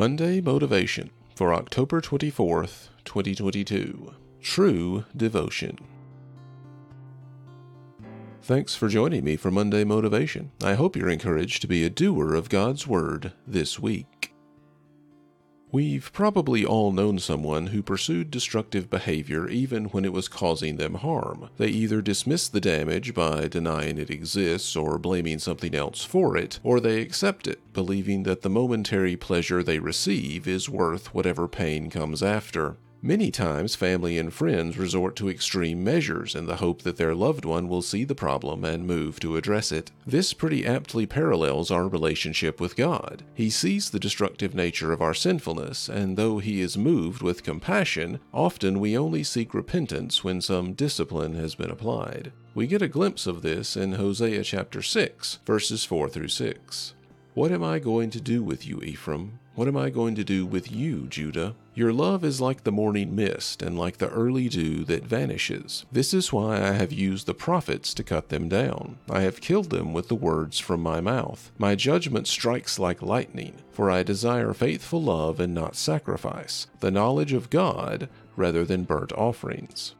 Monday Motivation for October 24th, 2022. True Devotion. Thanks for joining me for Monday Motivation. I hope you're encouraged to be a doer of God's Word this week. We've probably all known someone who pursued destructive behavior even when it was causing them harm. They either dismiss the damage by denying it exists or blaming something else for it, or they accept it, believing that the momentary pleasure they receive is worth whatever pain comes after. Many times, family and friends resort to extreme measures in the hope that their loved one will see the problem and move to address it. This pretty aptly parallels our relationship with God. He sees the destructive nature of our sinfulness, and though He is moved with compassion, often we only seek repentance when some discipline has been applied. We get a glimpse of this in Hosea chapter 6, verses 4 through 6. What am I going to do with you, Ephraim? What am I going to do with you, Judah? Your love is like the morning mist and like the early dew that vanishes. This is why I have used the prophets to cut them down. I have killed them with the words from my mouth. My judgment strikes like lightning, for I desire faithful love and not sacrifice, the knowledge of God rather than burnt offerings.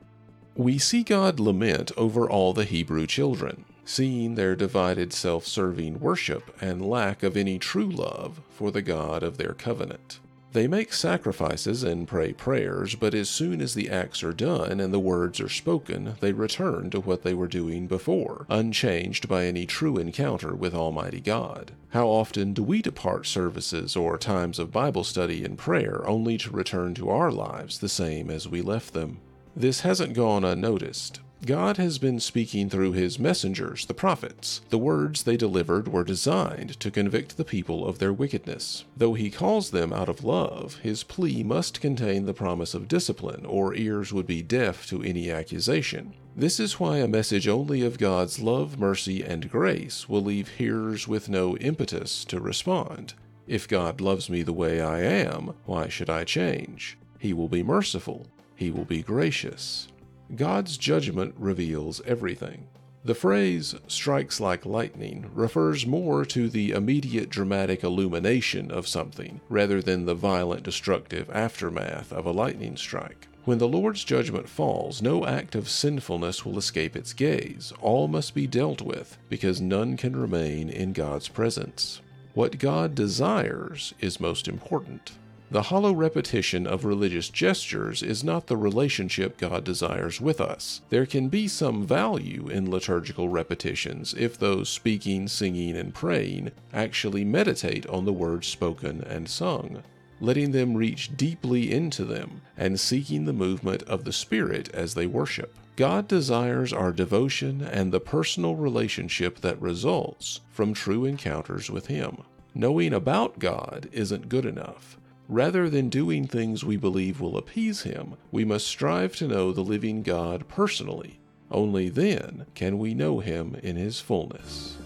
We see God lament over all the Hebrew children seeing their divided self serving worship and lack of any true love for the God of their covenant. They make sacrifices and pray prayers, but as soon as the acts are done and the words are spoken, they return to what they were doing before, unchanged by any true encounter with Almighty God. How often do we depart services or times of Bible study and prayer only to return to our lives the same as we left them? This hasn't gone unnoticed. God has been speaking through his messengers, the prophets. The words they delivered were designed to convict the people of their wickedness. Though he calls them out of love, his plea must contain the promise of discipline, or ears would be deaf to any accusation. This is why a message only of God's love, mercy, and grace will leave hearers with no impetus to respond. If God loves me the way I am, why should I change? He will be merciful. He will be gracious. God's judgment reveals everything. The phrase strikes like lightning refers more to the immediate dramatic illumination of something rather than the violent destructive aftermath of a lightning strike. When the Lord's judgment falls, no act of sinfulness will escape its gaze. All must be dealt with, because none can remain in God's presence. What God desires is most important. The hollow repetition of religious gestures is not the relationship God desires with us. There can be some value in liturgical repetitions if those speaking, singing, and praying actually meditate on the words spoken and sung, letting them reach deeply into them and seeking the movement of the Spirit as they worship. God desires our devotion and the personal relationship that results from true encounters with Him. Knowing about God isn't good enough. Rather than doing things we believe will appease Him, we must strive to know the living God personally. Only then can we know Him in His fullness.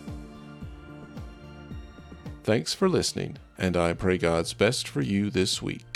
Thanks for listening, and I pray God's best for you this week.